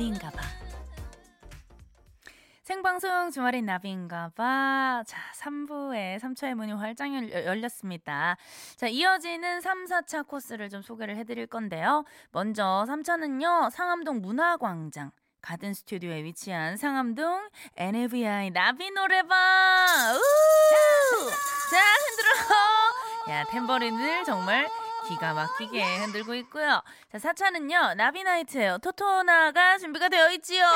주말엔 나비인가 봐. 생방송 주말엔 나비인가 봐. 자, 3부에 3차의 문이 활짝 열렸습니다. 자, 이어지는 3, 4차 코스를 좀 소개를 해드릴 건데요. 먼저 3차는요, 상암동 문화광장. 가든 스튜디오에 위치한 상암동 NAVI 나비 노래방! 우! 자, 흔들어! 야, 템버린을 정말 기가 막히게 흔들고 있고요. 자, 4차는요, 나비나이트예요. 토토나가 준비가 되어 있지요.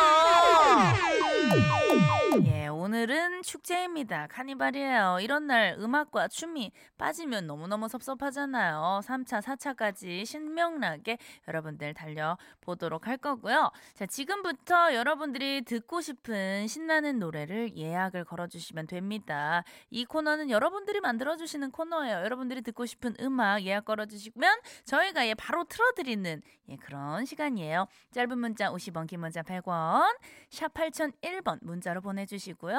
예, 오늘은 축제입니다. 카니발이에요. 이런 날 음악과 춤이 빠지면 너무너무 섭섭하잖아요. 3차, 4차까지 신명나게 여러분들 달려보도록 할 거고요. 자, 지금부터 여러분들이 듣고 싶은 신나는 노래를 예약을 걸어주시면 됩니다. 이 코너는 여러분들이 만들어주시는 코너예요. 여러분들이 듣고 싶은 음악 예약 걸어주시면 저희가 예, 바로 틀어드리는 예, 그런 시간이에요. 짧은 문자 50원, 긴 문자 100원, 샵 8001번 문자로 보내주시고요.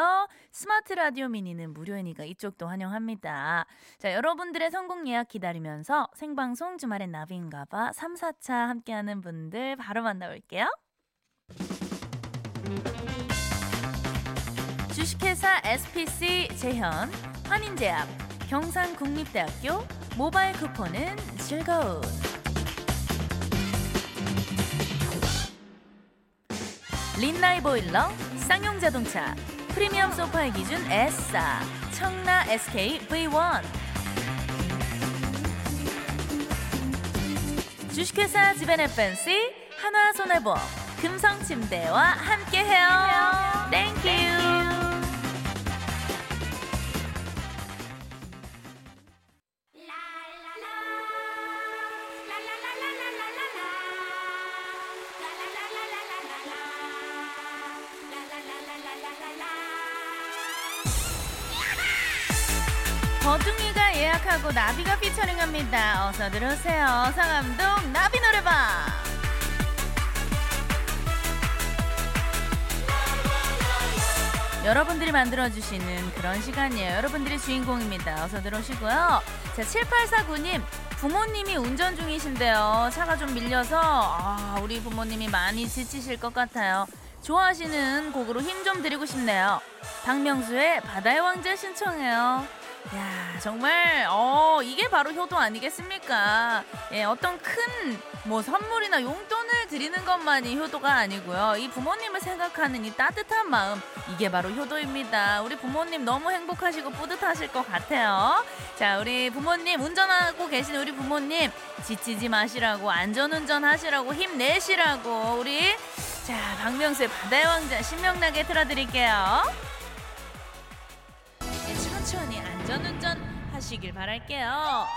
스마트 라디오 미니는 무료이니까 이쪽도 환영합니다. 자, 여러분들의 성공 예약 기다리면서 생방송 주말엔 나비인가봐 3, 4차 함께하는 분들 바로 만나볼게요. 주식회사 SPC 재현, 환인제약, 경상국립대학교 모바일 쿠폰은 즐거운 린나이 보일러, 쌍용 자동차, 프리미엄 소파의 기준 S사, 청라 SK V1. 주식회사 지벤 FNC, 한화손해보험, 금성침대와 함께해요. Thank you. 예약하고 나비가 피처링합니다. 어서 들어오세요. 상암동 나비 노래방. 여러분들이 만들어주시는 그런 시간이에요. 여러분들이 주인공입니다. 어서 들어오시고요. 자, 7849님. 부모님이 운전 중이신데요. 차가 좀 밀려서, 아, 우리 부모님이 많이 지치실 것 같아요. 좋아하시는 곡으로 힘 좀 드리고 싶네요. 박명수의 바다의 왕자 신청해요. 야 정말 어 이게 바로 효도 아니겠습니까? 예 어떤 큰 뭐 선물이나 용돈을 드리는 것만이 효도가 아니고요. 이 부모님을 생각하는 이 따뜻한 마음 이게 바로 효도입니다. 우리 부모님 너무 행복하시고 뿌듯하실 것 같아요. 자 우리 부모님 운전하고 계신 우리 부모님 지치지 마시라고 안전운전 하시라고 힘내시라고 우리 자 박명수의 바다의 왕자 신명나게 틀어드릴게요. 예, 천천히 안전운전 하시길 바랄게요.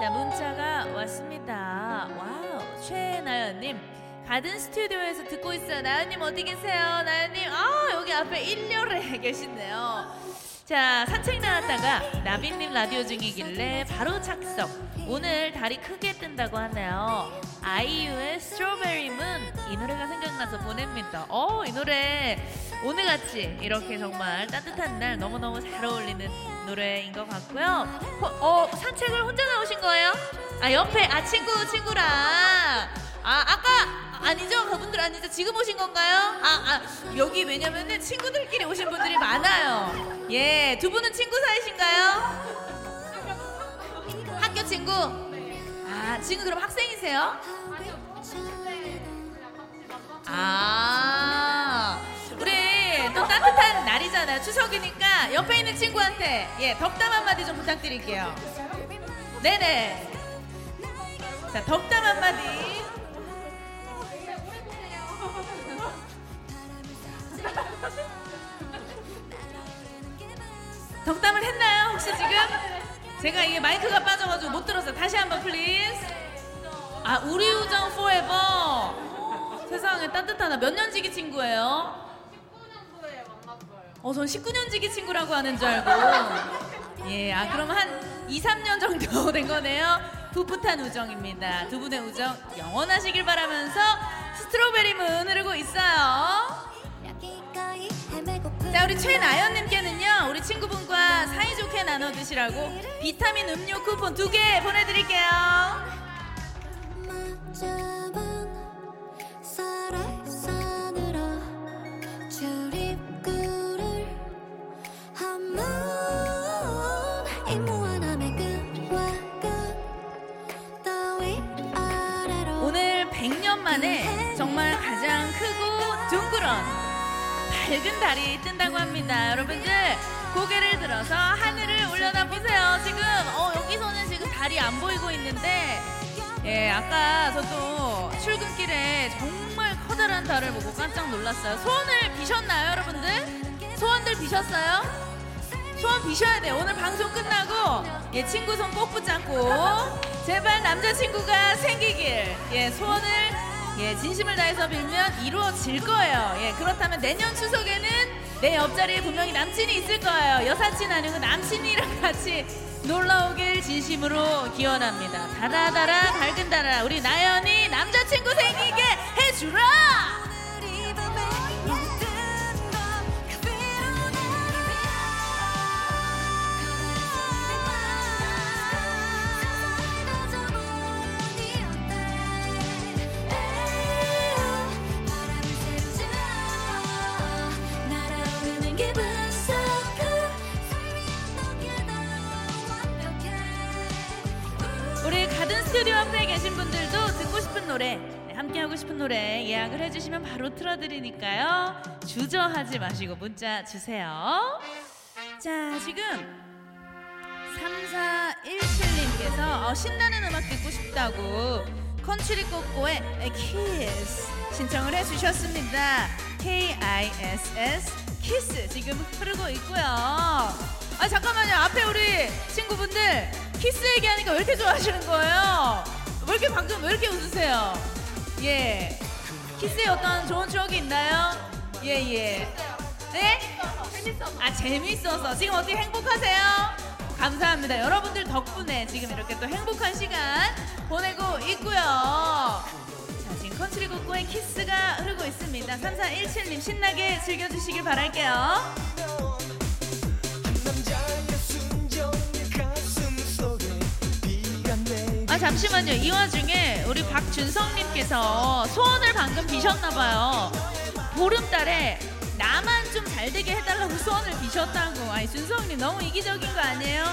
자, 문자가 왔습니다. Wow, 최나연님. 가든 스튜디오에서 듣고 있어요. 나연님 어디 계세요? 나연님, 아, 여기 앞에 1열에 계신데요. 자, 산책 나왔다가 나비님 라디오 중이길래 바로 착석. 오늘 달이 크게 뜬다고 하네요. 아이유의 스트로베리 문. 이 노래가 생각나서 보냅니다. 어, 이 노래 오늘같이 이렇게 정말 따뜻한 날 너무너무 잘 어울리는 노래인 것 같고요. 호, 어, 산책을 혼자 나오신 거예요? 아, 옆에, 아, 친구, 친구랑. 아, 아까, 아니죠? 그분들 아니죠? 지금 오신 건가요? 아, 아, 여기 왜냐면은 친구들끼리 오신 분들이 많아요. 예, 두 분은 친구 사이신가요? 학교 친구? 아, 지금 그럼 학생이세요? 아, 우리 또 따뜻한 날이잖아요. 추석이니까 옆에 있는 친구한테 예 덕담 한마디 좀 부탁드릴게요. 네네. 자 덕담 한마디. 덕담을 했나요 혹시 지금? 제가 이게 마이크가 빠져가지고 못 들었어요. 다시 한번 please. 아 우리 우정 포에버. 세상에 따뜻하다. 몇 년지기 친구예요? 어, 전 19년지기 친구라고 하는 줄 알고. 예, 아, 그럼 한 2, 3년 정도 된 거네요. 풋풋한 우정입니다. 두 분의 우정 영원하시길 바라면서 Strawberry Moon 흐르고 있어요. 자 우리 최나연님께는요 우리 친구분과 사이좋게 나눠 드시라고 비타민 음료 쿠폰 두 개 보내드릴게요. 오늘 백년 만에 정말 가장 크고 둥그런 밝은 달이 뜬. 합니다. 여러분들 고개를 들어서 하늘을 올려다 보세요. 지금 어, 여기서는 지금 달이 안 보이고 있는데 예, 아까 저도 출근길에 정말 커다란 달을 보고 깜짝 놀랐어요. 소원을 비셨나요, 여러분들? 소원들 비셨어요? 소원 비셔야 돼요. 오늘 방송 끝나고 예, 친구 손 꼭 붙잡고 제발 남자친구가 생기길 예, 소원을 예, 진심을 다해서 빌면 이루어질 거예요. 예, 그렇다면 내년 추석에는 내 옆자리에 분명히 남친이 있을 거예요. 여사친 아니고 남친이랑 같이 놀러 오길 진심으로 기원합니다. 달아달아 밝은 달아 우리 나연이 남자친구 생기게 해주라! 하고 싶은 노래 예약을 해주시면 바로 틀어드리니까요. 주저하지 마시고 문자 주세요. 자, 지금 3417님께서 어, 신나는 음악 듣고 싶다고 컨츄리 꼬꼬의 키스 신청을 해주셨습니다. K-I-S-S 키스 지금 흐르고 있고요. 아 잠깐만요. 앞에 우리 친구분들 키스 얘기하니까 왜 이렇게 좋아하시는 거예요? 왜 이렇게 방금 왜 이렇게 웃으세요? 예. 키스에 어떤 좋은 추억이 있나요? 예 예. 네? 아 재밌어서 지금 어떻게 행복하세요? 감사합니다. 여러분들 덕분에 지금 이렇게 또 행복한 시간 보내고 있고요. 자, 지금 컨츄리 꼬꼬의 키스가 흐르고 있습니다. 3417님 신나게 즐겨주시길 바랄게요. 아 잠시만요. 이 와중에 우리 박준성님께서 소원을 방금 비셨나봐요. 보름달에 나만 좀 잘 되게 해달라고 소원을 비셨다고. 아이 준성님 너무 이기적인 거 아니에요?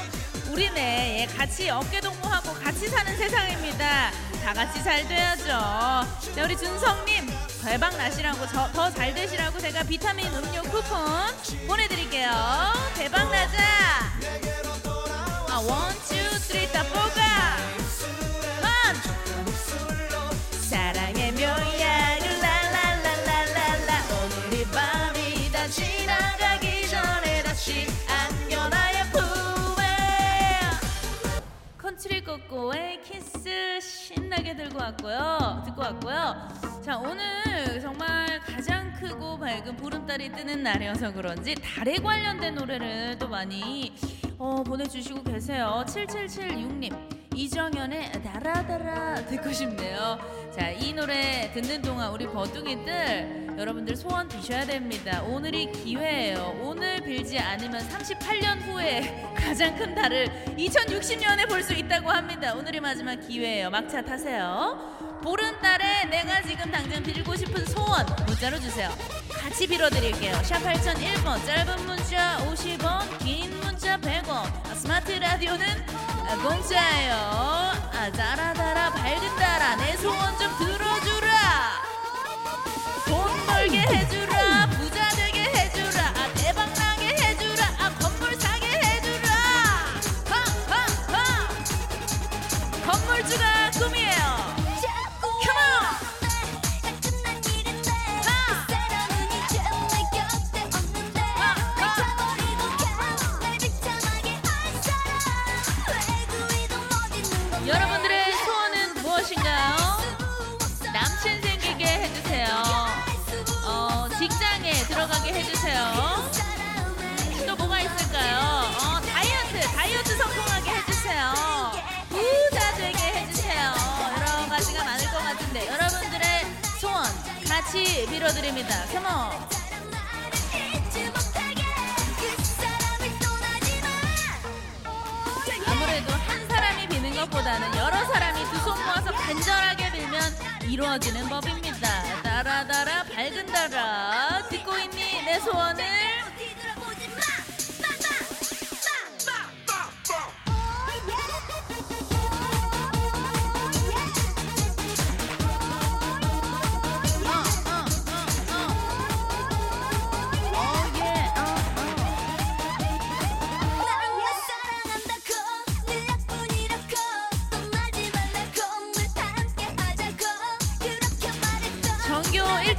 우리는 예, 같이 어깨 동무하고 같이 사는 세상입니다. 다 같이 잘 돼야죠. 자 우리 준성님 대박 나시라고 더 잘 되시라고 제가 비타민 음료 쿠폰 보내드릴게요. 대박 나자. 아 one, two, 들고 왔고요. 듣고 왔고요. 자 오늘 정말 가장 크고 밝은 보름달이 뜨는 날이어서 그런지 달에 관련된 노래를 또 많이 어, 보내주시고 계세요. 7776님 이정현의 달아달아 듣고 싶네요. 자, 이 노래 듣는 동안 우리 버둥이들 여러분들 소원 비셔야 됩니다. 오늘이 기회예요. 오늘 빌지 않으면 38년 후에 가장 큰 달을 2060년에 볼 수 있다고 합니다. 오늘이 마지막 기회예요. 막차 타세요. 보름달에 내가 지금 당장 빌고 싶은 소원 문자로 주세요. 같이 빌어드릴게요. 샵 8001번 짧은 문자 50원 긴 문자 100원 스마트 라디오는 공짜예요. 아, 달아 빌어드립니다. 컴온. 아무래도 한 사람이 비는 것보다는 여러 사람이 두 손 모아서 간절하게 빌면 이루어지는 법입니다. 따라따라 밝은 달아 듣고 있니 내 소원을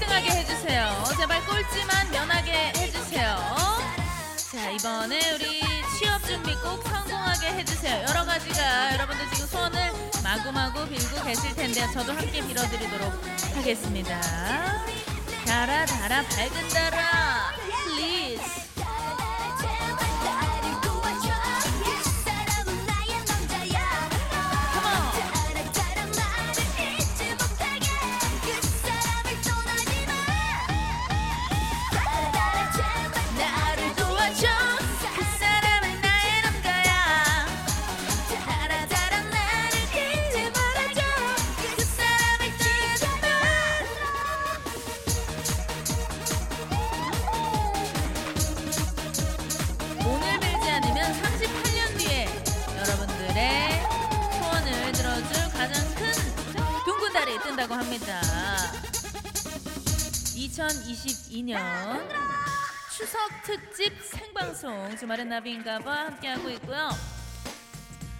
1등하게 해주세요. 제발 꼴찌만 면하게 해주세요. 자 이번에 우리 취업 준비 꼭 성공하게 해주세요. 여러 가지가 여러분들 지금 소원을 마구마구 빌고 계실 텐데 저도 함께 빌어드리도록 하겠습니다. 달아 달아 밝은 달아 합니다 2022년 추석 특집 생방송 주말엔 나비인가봐 함께하고 있고요.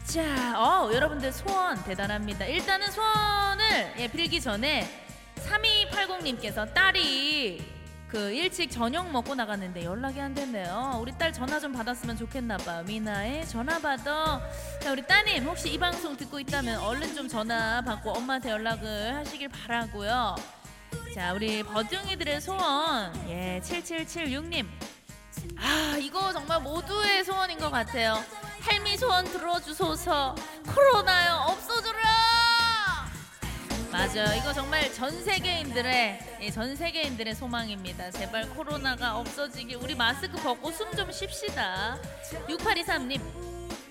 자, 어, 여러분들 소원 대단합니다. 일단은 소원을 예, 빌기 전에 3280님께서 딸이 그 일찍 저녁 먹고 나갔는데 연락이 안 됐네요. 우리 딸 전화 좀 받았으면 좋겠나 봐요. 미나의 전화 받아. 자, 우리 따님 혹시 이 방송 듣고 있다면 얼른 좀 전화 받고 엄마한테 연락을 하시길 바라고요. 자, 우리 버둥이들의 소원. 예, 7776님. 아, 이거 정말 모두의 소원인 것 같아요. 할미 소원 들어주소서. 코로나요! 맞아요. 이거 정말 전 세계인들의 예, 전 세계인들의 소망입니다. 제발 코로나가 없어지길 우리 마스크 벗고 숨 좀 쉽시다. 6823님.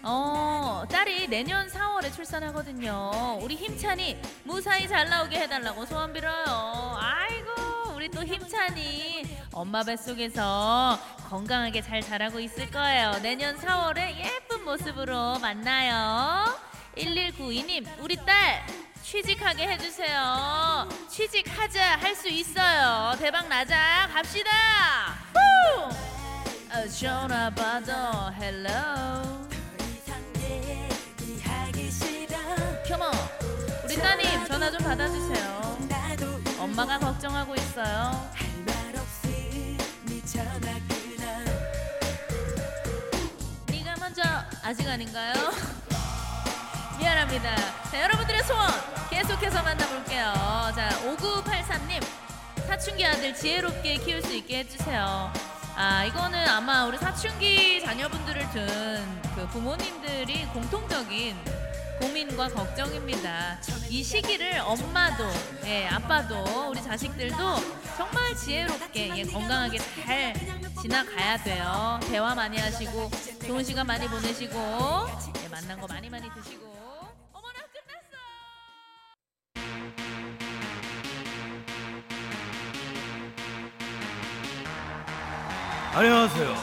어, 딸이 내년 4월에 출산하거든요. 우리 힘찬이 무사히 잘 나오게 해달라고 소원 빌어요. 아이고, 우리 또 힘찬이 엄마 뱃속에서 건강하게 잘 자라고 있을 거예요. 내년 4월에 예쁜 모습으로 만나요. 1192님, 우리 딸 취직하게 해주세요. 취직하자, 할 수 있어요. 대박 나자, 갑시다. 후! 어, 전화 받아, hello. Come. 우리 따님 전화 좀 받아주세요. 엄마가 걱정하고 있어요. 네가 먼저 아직 아닌가요? 미안합니다. 자, 여러분들의 소원 계속해서 만나볼게요. 자, 5983님 사춘기 아들 지혜롭게 키울 수 있게 해주세요. 아, 이거는 아마 우리 사춘기 자녀분들을 둔 그 부모님들이 공통적인 고민과 걱정입니다. 이 시기를 엄마도, 예, 아빠도, 우리 자식들도 정말 지혜롭게, 예, 건강하게 잘 지나가야 돼요. 대화 많이 하시고, 좋은 시간 많이 보내시고, 예, 만난 거 많이 많이 드시고. 안녕하세요.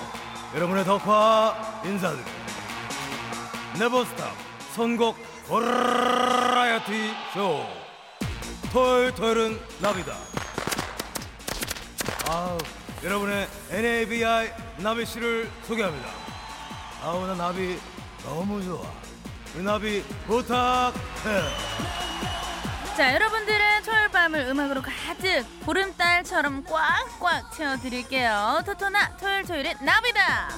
여러분의 덕화 인사드립니다. 네버스탑 선곡 버라이어티 쇼 토요일 토요일은 나비다. 아 여러분의 NABI 나비 씨를 소개합니다. 아우 나 나비 너무 좋아. 우리 나비 부탁해. 자, 여러분들의 토요일 밤을 음악으로 가득 보름달처럼 꽉꽉 채워드릴게요. 토토나 토요일 토요일은 나비다.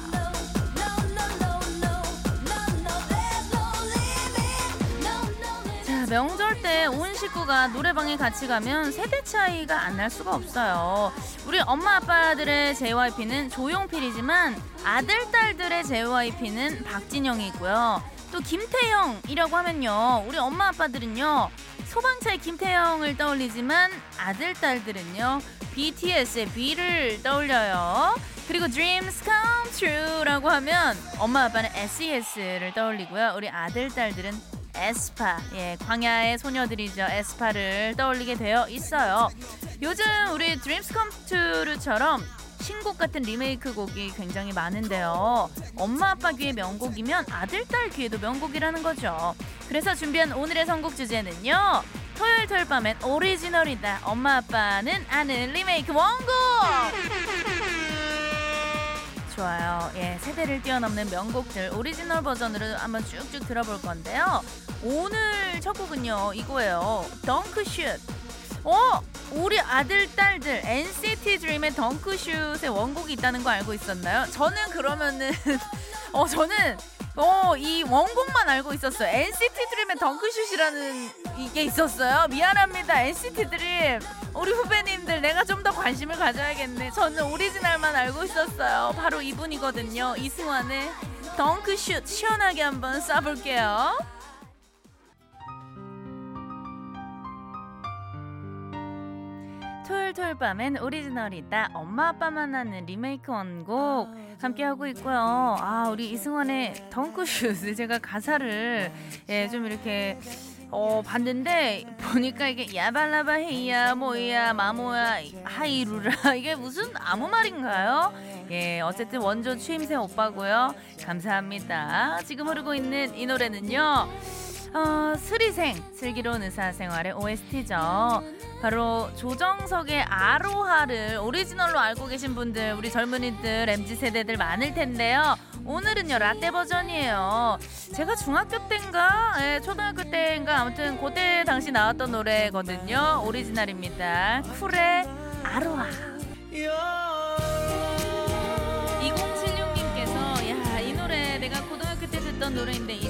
자, 명절 때 온 식구가 노래방에 같이 가면 세대 차이가 안 날 수가 없어요. 우리 엄마 아빠들의 JYP는 조용필이지만 아들 딸들의 JYP는 박진영이고요. 또 김태형이라고 하면요. 우리 엄마 아빠들은요. 소방차의 김태형을 떠올리지만 아들 딸들은요. BTS의 B를 떠올려요. 그리고 Dreams Come True라고 하면 엄마 아빠는 SES를 떠올리고요. 우리 아들 딸들은 에스파, 예, 광야의 소녀들이죠. 에스파를 떠올리게 되어 있어요. 요즘 우리 Dreams Come True처럼 신곡 같은 리메이크 곡이 굉장히 많은데요. 엄마 아빠 귀에 명곡이면 아들 딸 귀에도 명곡이라는 거죠. 그래서 준비한 오늘의 선곡 주제는요. 토요일 토요일 밤엔 오리지널이다. 엄마 아빠는 아는 리메이크 원곡. 좋아요. 예, 세대를 뛰어넘는 명곡들 오리지널 버전으로 한번 쭉쭉 들어볼 건데요. 오늘 첫 곡은요, 이거예요. 덩크슛. 어, 우리 아들 딸들 NCT 드림의 덩크슛의 원곡이 있다는 거 알고 있었나요? 저는 그러면은 어 저는 어 이 원곡만 알고 있었어요. NCT 드림의 덩크슛이라는 이게 있었어요. 미안합니다. NCT 드림 우리 후배님들 내가 좀 더 관심을 가져야겠네. 저는 오리지널만 알고 있었어요. 바로 이분이거든요. 이승환의 덩크슛 시원하게 한번 쏴볼게요. 토요일 밤엔 오리지널이다 엄마 아빠만 아는 리메이크 원곡 함께 하고 있고요. 아 우리 이승환의 덩크슛 제가 가사를 예 좀 이렇게 어 봤는데 보니까 이게 야발라바 히기야 모하이마모 하이루라 이게 무슨 아무 말인가요? 예 어쨌든 원조 추임새 오빠고요. 감사합니다. 지금 흐르고 있는 이 노래는요. 어, 스리생 슬기로운 의사생활의 OST죠. 바로 조정석의 아로하를 오리지널로 알고 계신 분들 우리 젊은이들 MZ 세대들 많을 텐데요. 오늘은요 라떼 버전이에요. 제가 중학교 때인가 예, 초등학교 때인가 아무튼 그때 당시 나왔던 노래거든요. 오리지널입니다. 쿨의 아로하.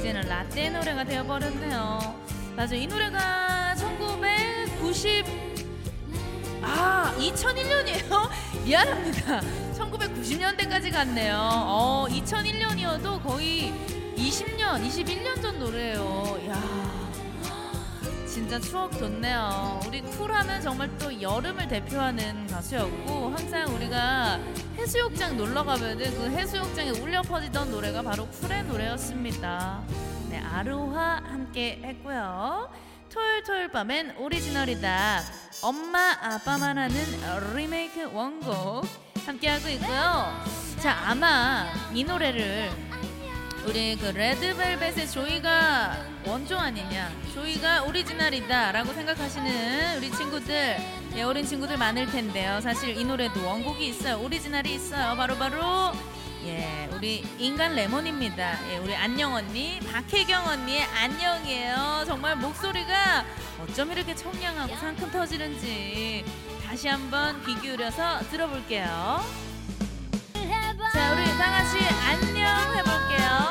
이제는 라떼 노래가 되어버렸네요. 맞아 이 노래가 1990 아, 2001년이에요? 미안합니다. 1990년대까지 갔네요. 어, 2001년이어도 거의 20년, 21년 전 노래예요. 야. 진짜 추억 돋네요. 우리 쿨하면 정말 또 여름을 대표하는 가수였고 항상 우리가 해수욕장 놀러 가면은 그 해수욕장에 울려 퍼지던 노래가 바로 쿨의 노래였습니다. 네, 아루하 함께 했고요. 토요일 토요일 밤엔 오리지널이다. 엄마 아빠만 하는 리메이크 원곡 함께 하고 있고요. 자 아마 이 노래를 우리 그 레드벨벳의 조이가 원조 아니냐 조이가 오리지널이다 라고 생각하시는 우리 친구들 예, 어린 친구들 많을 텐데요. 사실 이 노래도 원곡이 있어요. 오리지널이 있어요. 바로바로 바로 예, 우리 인간 레몬입니다. 예, 우리 안녕 언니, 박혜경 언니의 안녕이에요. 정말 목소리가 어쩜 이렇게 청량하고 상큼 터지는지 다시 한번 귀 기울여서 들어볼게요. 자, 우리 다 같이 안녕 해볼게요.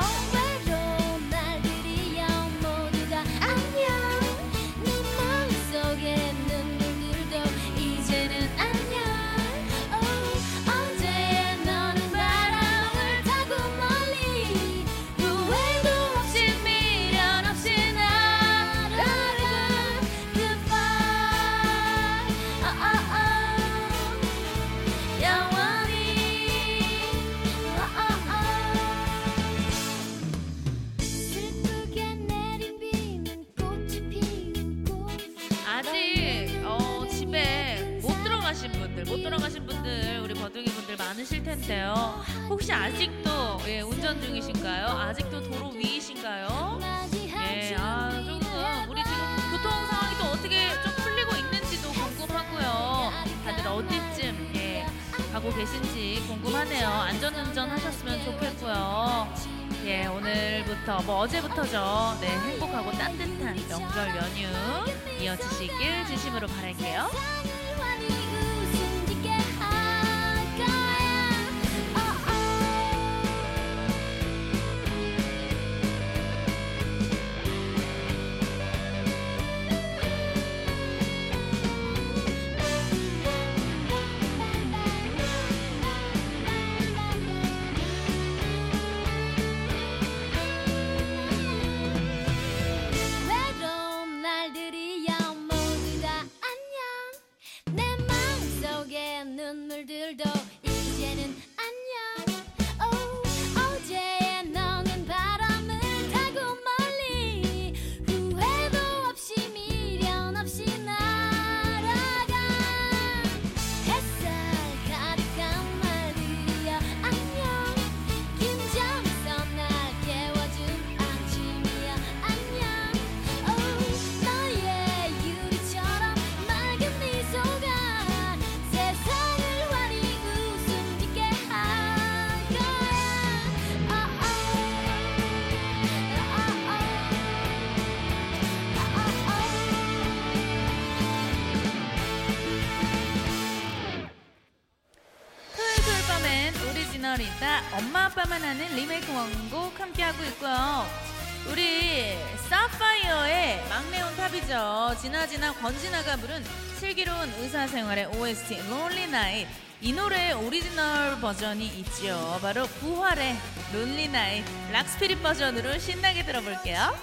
궁금하네요. 안전운전 하셨으면 좋겠고요. 예, 오늘부터 뭐 어제부터죠. 네, 행복하고 따뜻한 명절 연휴 이어지시길 진심으로 바랄게요. 엄마 아빠만 아는 리메이크 원곡 함께하고 있고요. 우리 사파이어의 막내 온탑이죠. 진아 진아 권진아가 부른 슬기로운 의사생활의 OST Lonely Night. 이 노래 오리지널 버전이 있죠 바로 부활의 Lonely Night. rock spirit 버전으로 신나게 들어볼게요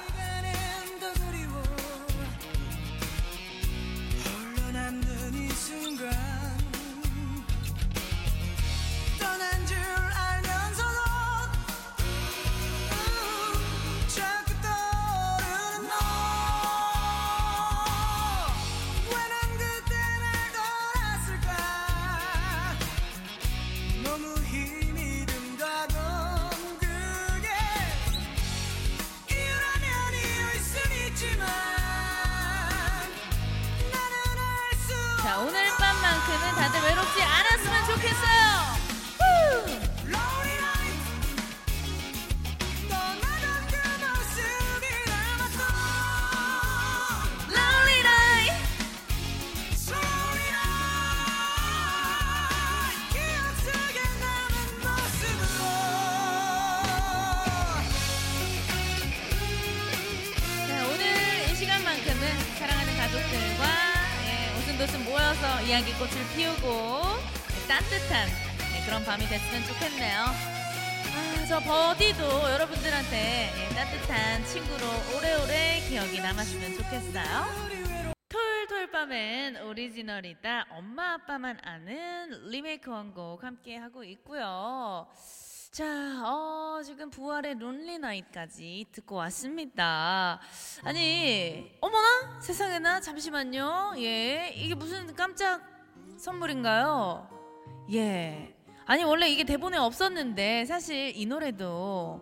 모여서 이야기꽃을 피우고 예, 따뜻한 예, 그런 밤이 됐으면 좋겠네요. 아, 저 버디도 여러분들한테 예, 따뜻한 친구로 오래오래 기억이 남았으면 좋겠어요. 밤엔 오리지널이다 엄마 아빠만 아는 리메이크 원곡 함께 하고 있고요. 자, 어, 지금 부활의 론리 나잇까지 듣고 왔습니다. 아니, 어머나? 세상에나? 잠시만요. 예, 이게 무슨 깜짝 선물인가요? 예. 아니, 원래 이게 대본에 없었는데, 사실 이 노래도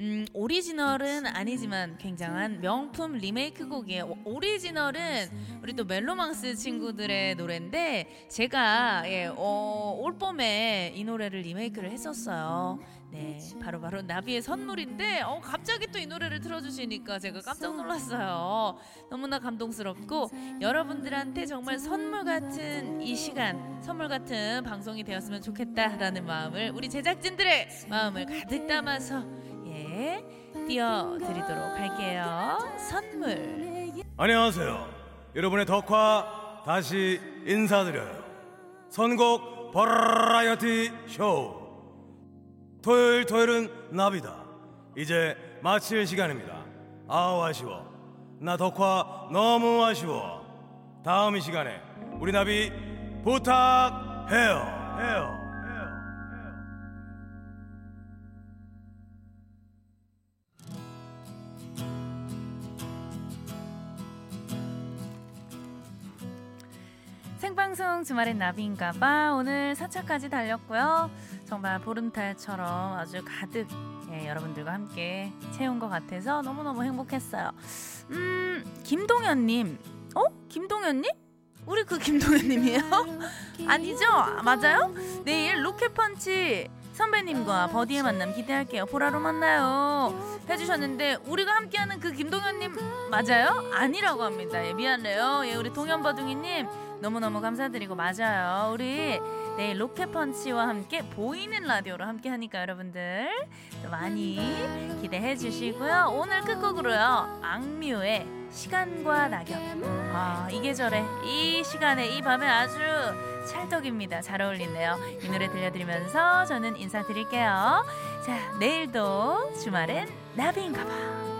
음, 오리지널은 아니지만 굉장한 명품 리메이크 곡이에요. 오- 오리지널은 우리 또 멜로망스 친구들의 노래인데 제가 예, 어, 올 봄에 이 노래를 리메이크를 했었어요. 네, 바로 바로 나비의 선물인데 어, 갑자기 또 이 노래를 틀어주시니까 제가 깜짝 놀랐어요. 너무나 감동스럽고 여러분들한테 정말 선물 같은 이 시간, 선물 같은 방송이 되었으면 좋겠다라는 마음을 우리 제작진들의 마음을 가득 담아서 예 띄워드리도록 할게요. 선물. 안녕하세요. 여러분의 덕화 다시 인사드려요. 선곡 버라이어티 쇼. 토요일 토요일은 나비다. 이제 마칠 시간입니다. 아우 아쉬워. 나 덕화 너무 아쉬워. 다음 이 시간에 우리 나비 부탁해요. 해요. 생방송 주말엔 나비인가봐 오늘 4차까지 달렸고요. 정말 보름달처럼 아주 가득 예, 여러분들과 함께 채운 것 같아서 너무너무 행복했어요. 음, 김동현님. 어? 김동현님? 우리 그 김동현님이에요? 아니죠? 맞아요? 내일 로켓펀치 선배님과 버디의 만남 기대할게요. 보라로 만나요. 해주셨는데 우리가 함께하는 그 김동현님 맞아요? 아니라고 합니다. 예, 미안해요. 예, 우리 동현버둥이님 너무너무 감사드리고 맞아요. 우리 내일 로켓펀치와 함께 보이는 라디오로 함께 하니까 여러분들 또 많이 기대해 주시고요. 오늘 끝곡으로요. 악뮤의 시간과 낙엽. 아, 이 계절에 이 시간에 이 밤에 아주 찰떡입니다. 잘 어울리네요. 이 노래 들려드리면서 저는 인사드릴게요. 자, 내일도 주말엔 나비인가 봐.